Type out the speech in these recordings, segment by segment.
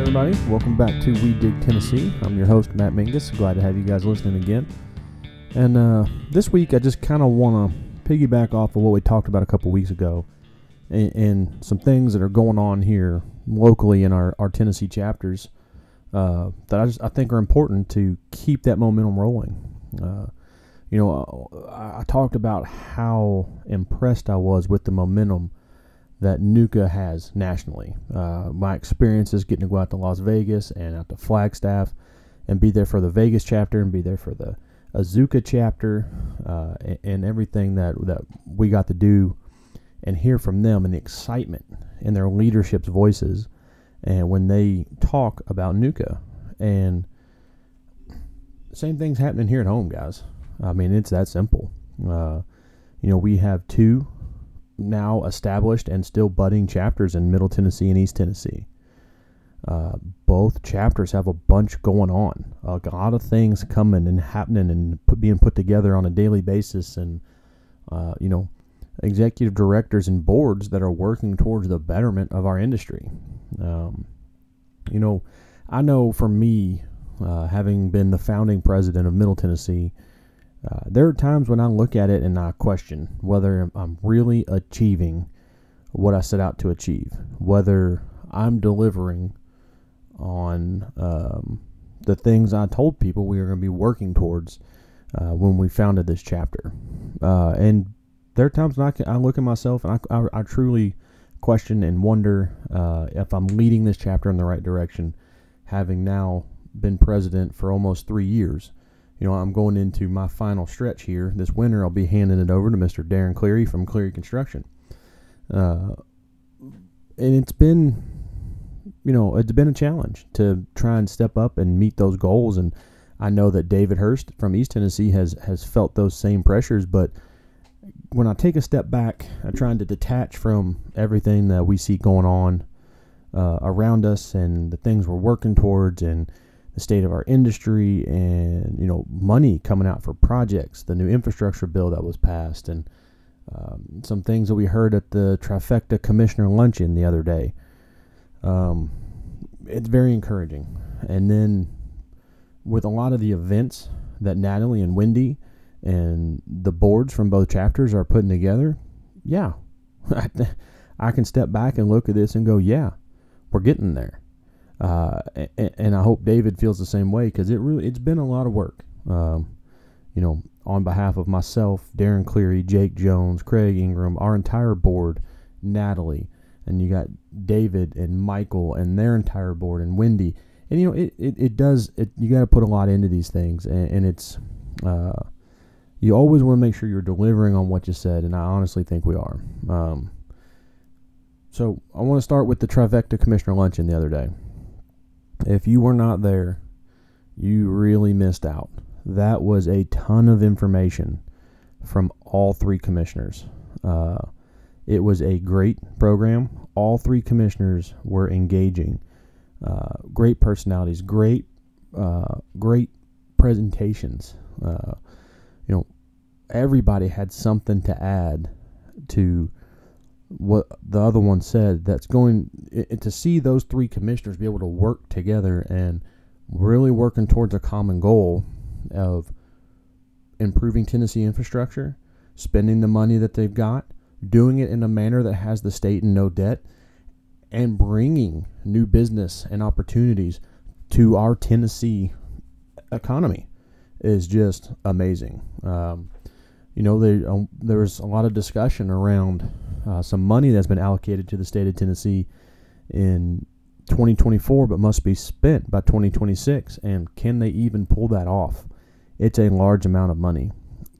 everybody. Welcome back to We Dig Tennessee. I'm your host, Matt Mingus. Glad to have you guys listening again. And uh, this week, I just kind of want to piggyback off of what we talked about a couple weeks ago and, and, some things that are going on here locally in our, our Tennessee chapters uh, that I, just, I think are important to keep that momentum rolling. Uh, you know, I, I talked about how impressed I was with the momentum that NUCA has nationally. Uh, my is getting to go out to Las Vegas and out to Flagstaff and be there for the Vegas chapter and be there for the AZUCA chapter uh, and, and, everything that, that we got to do and hear from them and the excitement in their leadership's voices and when they talk about NUCA. And same thing's happening here at home, guys. I mean, it's that simple. Uh, you know, we have two now established and still budding chapters in Middle Tennessee and East Tennessee. Uh, both chapters have a bunch going on, a lot of things coming and happening and put, being put together on a daily basis, and uh, you know, executive directors and boards that are working towards the betterment of our industry. Um, you know, I know for me, uh, having been the founding president of Middle Tennessee, uh, there are times when I look at it and I question whether I'm really achieving what I set out to achieve, whether I'm delivering on um, the things I told people we were going to be working towards uh, when we founded this chapter. Uh, and there are times when I, can, I look at myself and I, I, I truly question and wonder uh, if I'm leading this chapter in the right direction, having now been president for almost three years you know, I'm going into my final stretch here. This winter, I'll be handing it over to Mr. Darren Cleary from Cleary Construction. Uh, and it's been, you know, it's been a challenge to try and step up and meet those goals. And I know that David Hurst from East Tennessee has has felt those same pressures. But when I take a step back, I'm trying to detach from everything that we see going on uh, around us and the things we're working towards and the state of our industry and you know money coming out for projects the new infrastructure bill that was passed and um, some things that we heard at the trifecta commissioner luncheon the other day. Um, it's very encouraging. And then with a lot of the events that natalie and wendy and the boards from both chapters are putting together yeah i can step back and look at this and go yeah we're getting there uh, and, and, I hope David feels the same way because it really it's been a lot of work. Um, you know, on behalf of myself, Darren Cleary, Jake Jones, Craig Ingram, our entire board, Natalie, and you got David and Michael and their entire board and Wendy. And you know, it, it, it does it you gotta put a lot into these things and, and it's uh, you always want to make sure you're delivering on what you said, and I honestly think we are. Um, so I want to start with the Trifecta Commissioner Luncheon the other day. If you were not there, you really missed out. That was a ton of information from all three commissioners. Uh, it was a great program. All three commissioners were engaging. Uh, great personalities, great, uh, great presentations. Uh, you know, everybody had something to add to what the other one said that's going to see those three commissioners be able to work together and really working towards a common goal of improving Tennessee infrastructure, spending the money that they've got, doing it in a manner that has the state in no debt, and bringing new business and opportunities to our Tennessee economy is just amazing. Um, you know, there, um, there was a lot of discussion around uh, some money that's been allocated to the state of Tennessee in 2024, but must be spent by 2026. And can they even pull that off? It's a large amount of money.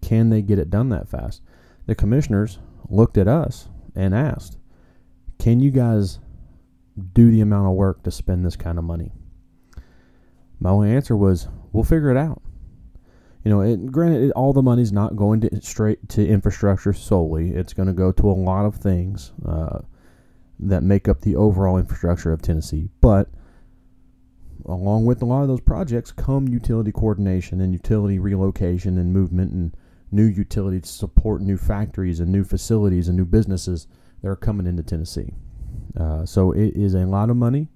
Can they get it done that fast? The commissioners looked at us and asked, Can you guys do the amount of work to spend this kind of money? My only answer was, We'll figure it out. You know, it, granted, it, all the money's not going to straight to infrastructure solely. It's going to go to a lot of things uh, that make up the overall infrastructure of Tennessee. But along with a lot of those projects come utility coordination and utility relocation and movement and new utility to support new factories and new facilities and new businesses that are coming into Tennessee. Uh, so it is a lot of money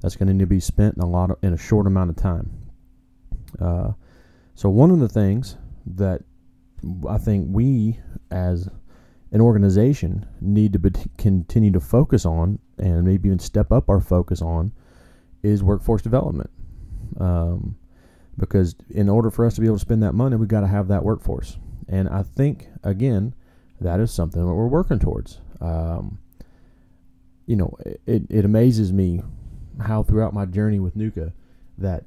that's going to need to be spent in a lot of, in a short amount of time. Uh, so one of the things that I think we as an organization need to be, continue to focus on and maybe even step up our focus on is workforce development. Um, because in order for us to be able to spend that money, we've got to have that workforce. And I think, again, that is something that we're working towards. Um, you know, it, it amazes me how throughout my journey with NUCA that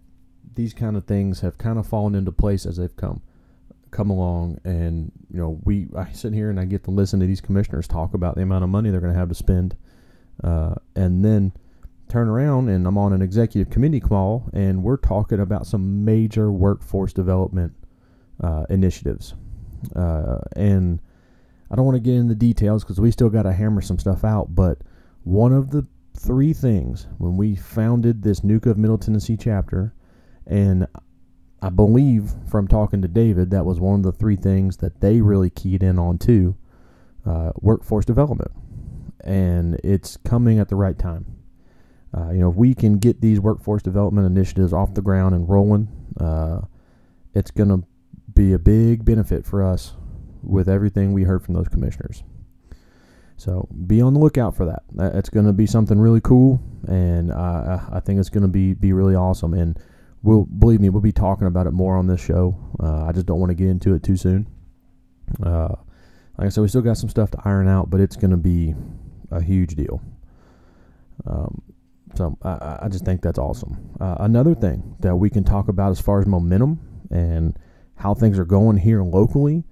these kind of things have kind of fallen into place as they've come come along. And you know we I sit here and I get to listen to these commissioners talk about the amount of money they're going to have to spend uh, and then turn around and I'm on an executive committee call and we're talking about some major workforce development uh, initiatives. Uh, and I don't want to get into the details because we still got to hammer some stuff out but one of the three things when we founded this NUCA of Middle Tennessee chapter and I believe from talking to David, that was one of the three things that they really keyed in on too uh, workforce development. And it's coming at the right time. Uh, you know, if we can get these workforce development initiatives off the ground and rolling, uh, it's going to be a big benefit for us with everything we heard from those commissioners. So be on the lookout for that. It's going to be something really cool, and I think it's going to be be really awesome. And we'll believe me, we'll be talking about it more on this show. Uh, I just don't want to get into it too soon. Uh, like I said, we still got some stuff to iron out, but it's going to be a huge deal. Um, so I, I, just think that's awesome. Uh, another thing that we can talk about as far as momentum and how things are going here locally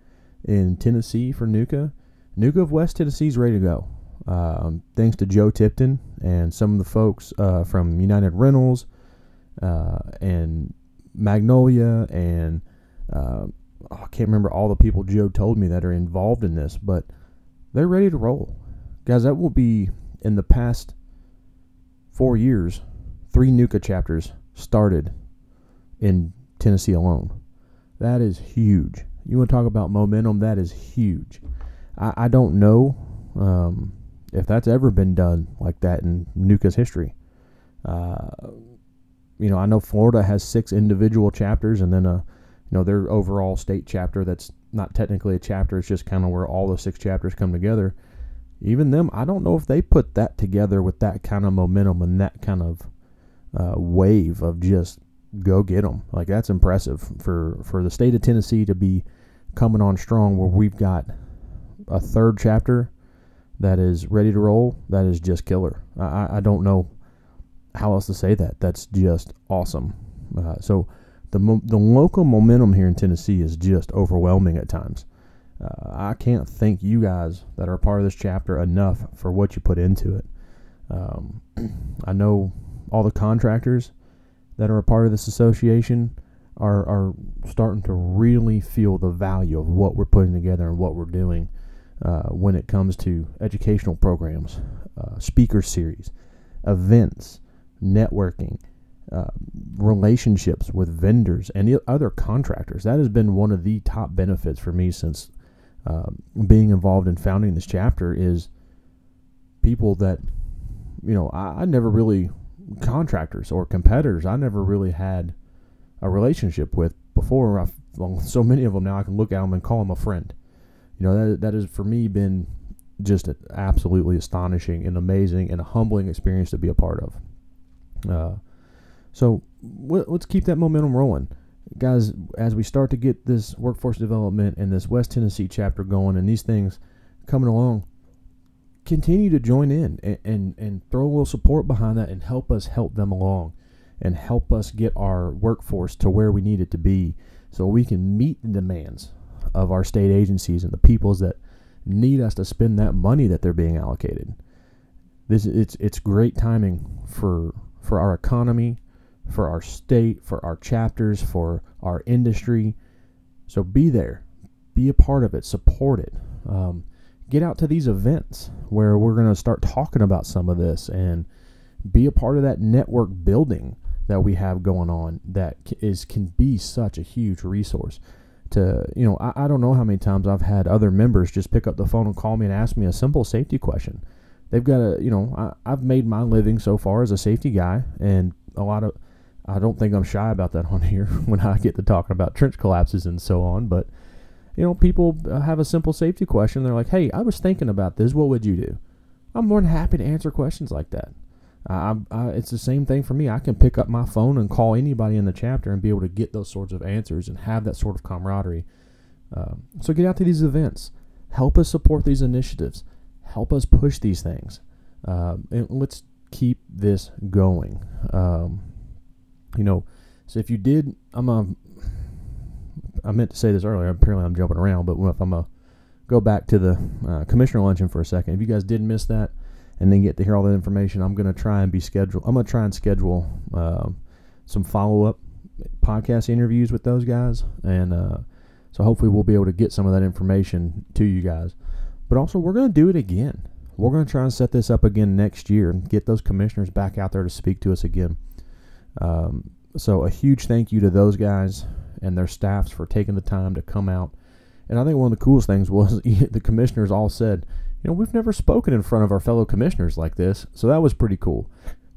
in Tennessee for NUCA. NUCA of West Tennessee is ready to go. Um, thanks to Joe Tipton and some of the folks uh, from United Rentals uh, and Magnolia and uh, oh, I can't remember all the people Joe told me that are involved in this, but they're ready to roll, guys. That will be in the past four years. Three NUCA chapters started in Tennessee alone. That is huge. You want to talk about momentum? That is huge. I, I don't know um, if that's ever been done like that in NUCA's history. Uh, you know, I know Florida has six individual chapters and then a, you know, their overall state chapter that's not technically a chapter. It's just kind of where all the six chapters come together. Even them, I don't know if they put that together with that kind of momentum and that kind of uh, wave of just go get them. Like that's impressive for for the state of Tennessee to be coming on strong where we've got a third chapter that is ready to roll. That is just killer. I, I don't know how else to say that? That's just awesome. Uh, so the mo- the local momentum here in Tennessee is just overwhelming at times. Uh, I can't thank you guys that are part of this chapter enough for what you put into it. Um, I know all the contractors that are a part of this association are are starting to really feel the value of what we're putting together and what we're doing uh, when it comes to educational programs, uh, speaker series, events networking, uh, relationships with vendors and other contractors. That has been one of the top benefits for me since uh, being involved in founding this chapter is people that, you know, I, I never really, contractors or competitors, I never really had a relationship with before. I've, well, so many of them now I can look at them and call them a friend. You know, that, that has for me been just absolutely astonishing and amazing and a humbling experience to be a part of. Uh, so let's keep that momentum rolling. Guys, as we start to get this workforce development and this West Tennessee chapter going and these things coming along, continue to join in and, and, and throw a little support behind that and help us help them along and help us get our workforce to where we need it to be so we can meet the demands of our state agencies and the peoples that need us to spend that money that they're being allocated. This it's it's great timing for for our economy, for our state, for our chapters, for our industry. So be there, be a part of it, support it. Um, get out to these events where we're going to start talking about some of this and be a part of that network building that we have going on that is can be such a huge resource to you know I, I don't know how many times i've had other members just pick up the phone and call me and ask me a simple safety question they've got a you know I, I've made my living so far as a safety guy, and a lot of I don't think I'm shy about that on here when I get to talking about trench collapses and so on. But you know, people uh, have a simple safety question. They're like, "Hey, I was thinking about this. What would you do?" I'm more than happy to answer questions like that. I, I, it's the same thing for me. I can pick up my phone and call anybody in the chapter and be able to get those sorts of answers and have that sort of camaraderie. Uh, so get out to these events. Help us support these initiatives. Help us push these things. Uh, and let's keep this going. Um, you know, so if you did, I'm a, I meant to say this earlier. Apparently, I'm jumping around, but if I'm a go back to the uh, commissioner luncheon for a second, if you guys did miss that and then get to hear all that information, I'm going to try and be scheduled. I'm to try and schedule uh, some follow up podcast interviews with those guys, and uh, so hopefully we'll be able to get some of that information to you guys. But also, we're going to do it again. We're going to try and set this up again next year and get those commissioners back out there to speak to us again. Um, so a huge thank you to those guys and their staffs for taking the time to come out. And I think one of the coolest things was the commissioners all said, you know, we've never spoken in front of our fellow commissioners like this. So that was pretty cool.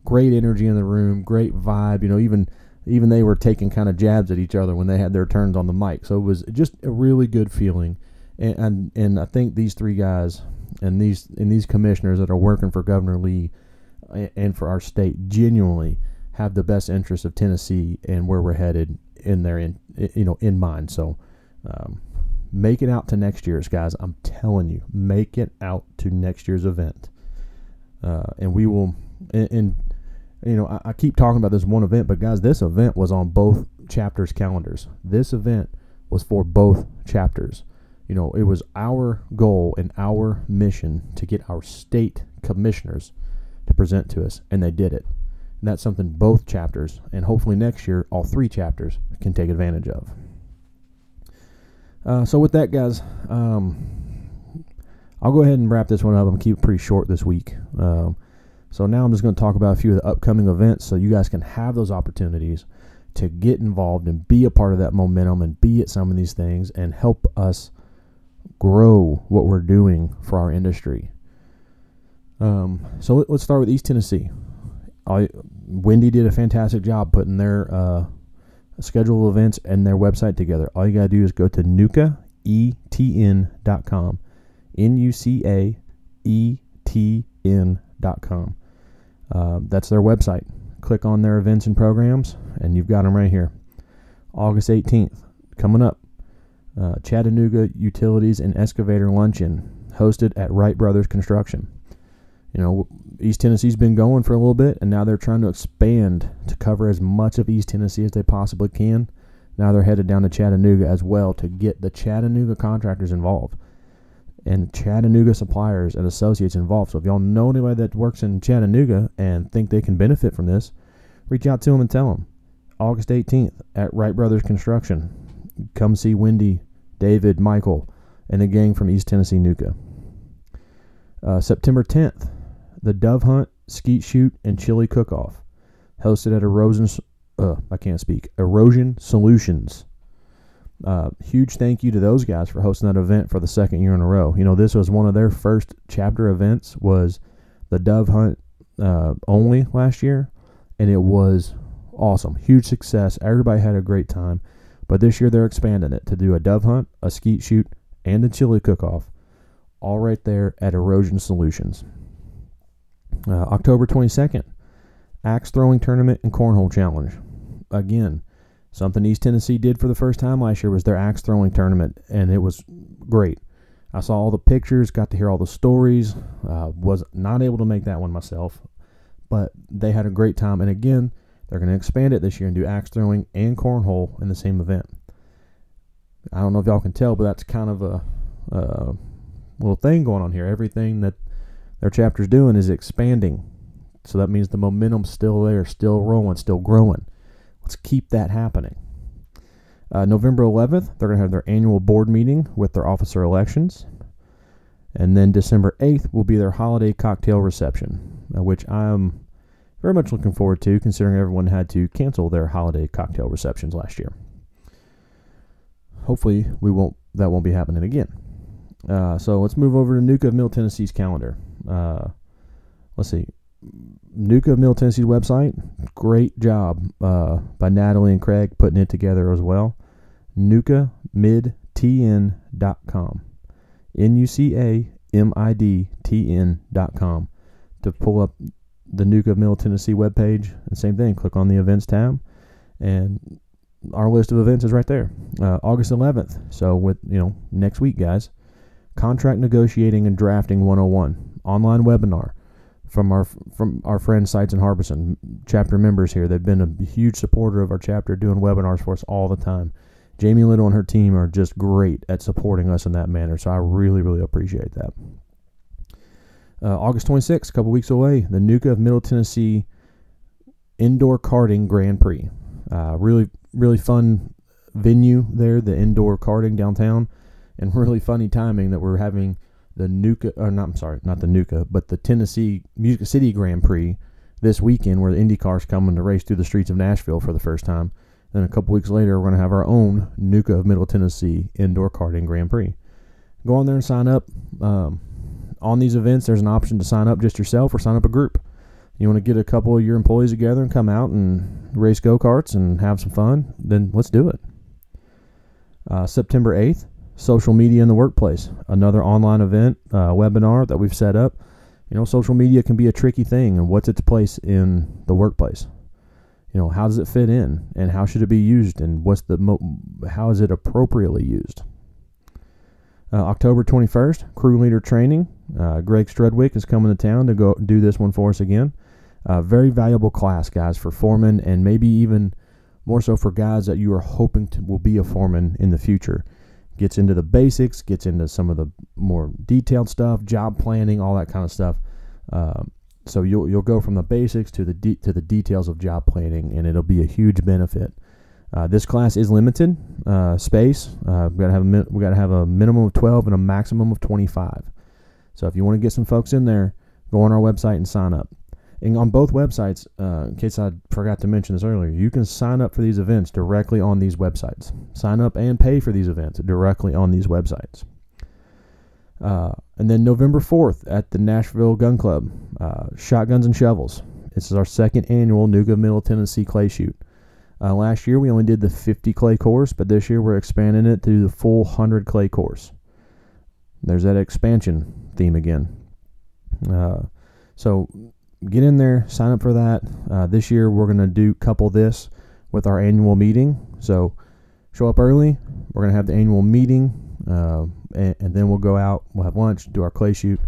Great energy in the room, great vibe. You know, even even they were taking kind of jabs at each other when they had their turns on the mic. So it was just a really good feeling. And and, I think these three guys and these and these commissioners that are working for Governor Lee and for our state genuinely have the best interest of Tennessee and where we're headed in their in you know in mind. So um, make it out to next year's guys. I'm telling you, make it out to next year's event, uh, and we will. And, and you know, I, I, keep talking about this one event, but guys, this event was on both chapters' calendars. This event was for both chapters. You know, it was our goal and our mission to get our state commissioners to present to us, and they did it. And that's something both chapters, and hopefully next year, all three chapters can take advantage of. Uh, so, with that, guys, um, I'll go ahead and wrap this one up. I'm keep it pretty short this week. Um, so, now I'm just going to talk about a few of the upcoming events so you guys can have those opportunities to get involved and be a part of that momentum and be at some of these things and help us grow what we're doing for our industry. Um, so, let's start with East Tennessee. I, Wendy did a fantastic job putting their uh, schedule of events and their website together. All you got to do is go to nucaetn.com. N U C A E T N.com. Uh, that's their website. Click on their events and programs, and you've got them right here. August 18th, coming up. Uh, Chattanooga Utilities and Excavator Luncheon, hosted at Wright Brothers Construction you know, East Tennessee's been going for a little bit, and now they're trying to expand to cover as much of East Tennessee as they possibly can. Now they're headed down to Chattanooga as well to get the Chattanooga contractors involved and Chattanooga suppliers and associates involved. So if y'all know anybody that works in Chattanooga and think they can benefit from this, reach out to them and tell them. August 18th at Wright Brothers Construction. Come see Wendy, David, Michael, and the gang from East Tennessee NUCA. Uh, September 10th, the Dove Hunt, Skeet Shoot, and Chili Cook Off, hosted at Erosion. Uh, I can't speak. Erosion Solutions. Uh, huge thank you to those guys for hosting that event for the second year in a row. You know, this was one of their first chapter events. Was the Dove Hunt uh, only last year, and it was awesome. Huge success. Everybody had a great time. But this year they're expanding it to do a dove hunt, a skeet shoot, and a chili cook off, all right there at Erosion Solutions. Uh, October 22nd, axe throwing tournament and cornhole challenge. Again, something East Tennessee did for the first time last year was their axe throwing tournament, and it was great. I saw all the pictures, got to hear all the stories. Uh, was not able to make that one myself, but they had a great time. And again, they're going to expand it this year and do axe throwing and cornhole in the same event. I don't know if y'all can tell, but that's kind of a, a little thing going on here. Everything that their chapter's doing is expanding. So that means the momentum's still there, still rolling, still growing. Let's keep that happening. Uh, November 11th, they're going to have their annual board meeting with their officer elections. And then December 8th will be their holiday cocktail reception, uh, which I'm very much looking forward to, considering everyone had to cancel their holiday cocktail receptions last year. Hopefully, we won't that won't be happening again. Uh, so let's move over to NUCA of Middle Tennessee's calendar. Uh, let's see, NUCA of Middle Tennessee's website. Great job uh, by Natalie and Craig putting it together as well. NUCAMidTN.com. N U C A M I D T N.com to pull up the NUCA of Middle Tennessee webpage. And same thing, click on the events tab, and our list of events is right there. Uh, August 11th. So with you know next week, guys, contract negotiating and drafting 101 online webinar from our from our friends Sites and Harbison chapter members here. They've been a huge supporter of our chapter, doing webinars for us all the time. Jamie Little and her team are just great at supporting us in that manner, so I really really appreciate that. Uh, August 26th, a couple weeks away, the NUCA of Middle Tennessee Indoor Karting Grand Prix. Uh, really really fun venue there, the indoor karting downtown, and really funny timing that we're having the NUCA, or not, I'm sorry, not the NUCA, but the Tennessee Music City Grand Prix this weekend, where the Indy cars coming to race through the streets of Nashville for the first time. Then a couple weeks later, we're going to have our own NUCA of Middle Tennessee Indoor Karting Grand Prix. Go on there and sign up. Um, on these events, there's an option to sign up just yourself or sign up a group. You want to get a couple of your employees together and come out and race go karts and have some fun? Then let's do it. Uh, September 8th, social media in the workplace, another online event, uh, webinar that we've set up. You know, social media can be a tricky thing, and what's its place in the workplace? You know, how does it fit in, and how should it be used, and what's the mo- how is it appropriately used? Uh, October 21st, crew leader training. Uh, Greg Strudwick is coming to town to go do this one for us again. Uh, very valuable class, guys, for foremen, and maybe even more so for guys that you are hoping to will be a foreman in the future gets into the basics, gets into some of the more detailed stuff, job planning, all that kind of stuff. Uh, so you'll you'll go from the basics to the de- to the details of job planning, and it'll be a huge benefit. Uh, this class is limited uh, space. Uh, we gotta have a we gotta have a minimum of twelve and a maximum of twenty five. So if you want to get some folks in there, go on our website and sign up. And on both websites, uh, in case I forgot to mention this earlier, you can sign up for these events directly on these websites. Sign up and pay for these events directly on these websites. Uh, and then November 4th at the Nashville Gun Club, uh, Shotguns and Shovels. This is our second annual NUCA Middle Tennessee Clay Shoot. Uh, last year we only did the 50 clay course, but this year we're expanding it to the full 100 clay course. There's that expansion theme again. Uh, so get in there, sign up for that. Uh, this year we're going to do couple this with our annual meeting. So show up early. We're going to have the annual meeting, uh, and, and, then we'll go out. We'll have lunch, do our clay shoot,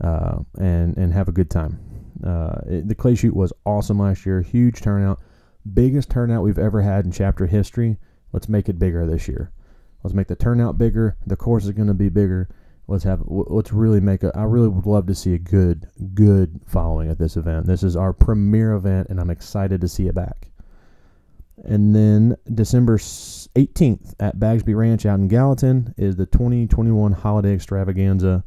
uh, and and have a good time. Uh, it, the clay shoot was awesome last year. Huge turnout, biggest turnout we've ever had in chapter history. Let's make it bigger this year. Let's make the turnout bigger. The course is going to be bigger let's have let's really make a i really would love to see a good good following at this event this is our premier event and i'm excited to see it back and then december 18th at bagsby ranch out in gallatin is the 2021 holiday extravaganza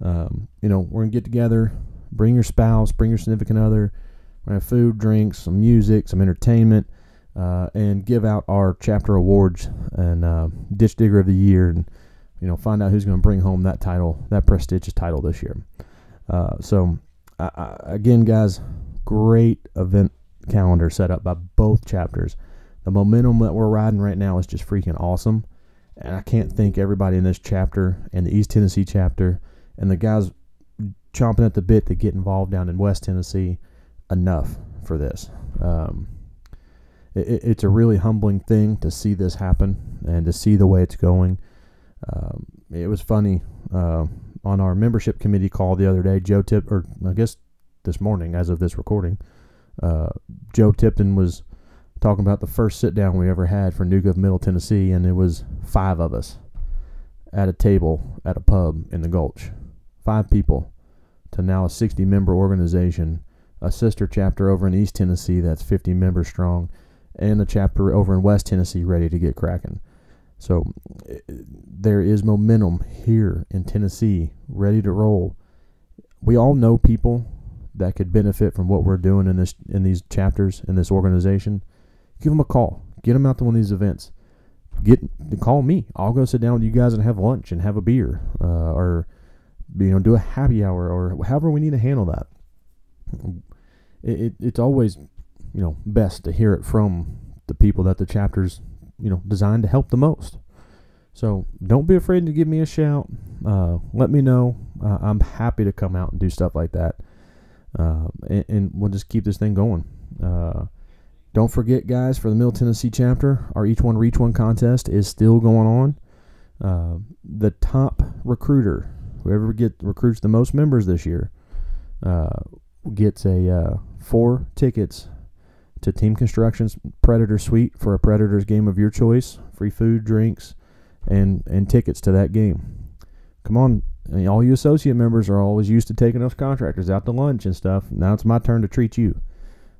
um, you know we're gonna get together bring your spouse bring your significant other we're gonna have food drinks some music some entertainment uh, and give out our chapter awards and uh, ditch digger of the year and you know, find out who's going to bring home that title, that prestigious title this year. Uh, so, I, I, again, guys, great event calendar set up by both chapters. The momentum that we're riding right now is just freaking awesome. And I can't thank everybody in this chapter and the East Tennessee chapter and the guys chomping at the bit to get involved down in West Tennessee enough for this. Um, it, it's a really humbling thing to see this happen and to see the way it's going. Um, it was funny uh, on our membership committee call the other day. Joe Tip, or I guess this morning, as of this recording, uh, Joe Tipton was talking about the first sit down we ever had for of Middle Tennessee, and it was five of us at a table at a pub in the Gulch. Five people to now a 60 member organization, a sister chapter over in East Tennessee that's 50 members strong, and a chapter over in West Tennessee ready to get cracking. So there is momentum here in Tennessee, ready to roll. We all know people that could benefit from what we're doing in this in these chapters in this organization. Give them a call. Get them out to one of these events. Get call me. I'll go sit down with you guys and have lunch and have a beer, uh, or you know, do a happy hour or however we need to handle that. It, it, it's always you know best to hear it from the people that the chapters you know designed to help the most. So don't be afraid to give me a shout. Uh, let me know. Uh, I'm happy to come out and do stuff like that, uh, and, and, we'll just keep this thing going. Uh, don't forget, guys, for the Middle Tennessee chapter, our Each One Reach One contest is still going on. Uh, the top recruiter, whoever get recruits the most members this year, uh, gets a four tickets to Team Construction's Predator Suite for a Predators game of your choice, free food, drinks, and and tickets to that game. Come on, all you associate members are always used to taking us contractors out to lunch and stuff. Now it's my turn to treat you.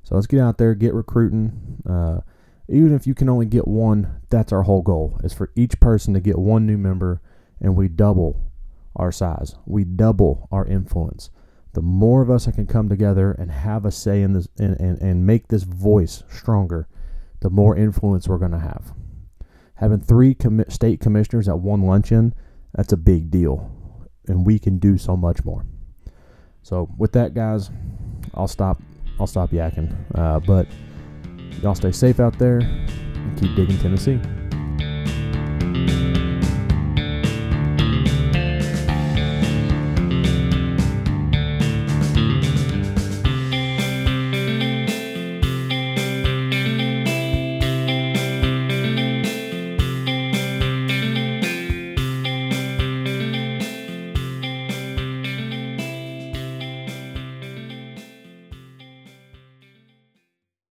So let's get out there, get recruiting. Uh, even if you can only get one, that's our whole goal. Is for each person to get one new member, and we double our size. We double our influence the more of us that can come together and have a say in this and, and, and make this voice stronger, the more influence we're going to have. Having three state commissioners at one luncheon, that's a big deal. And we can do so much more. So with that, guys, I'll stop. I'll stop yakking. Uh, but y'all stay safe out there and keep digging Tennessee.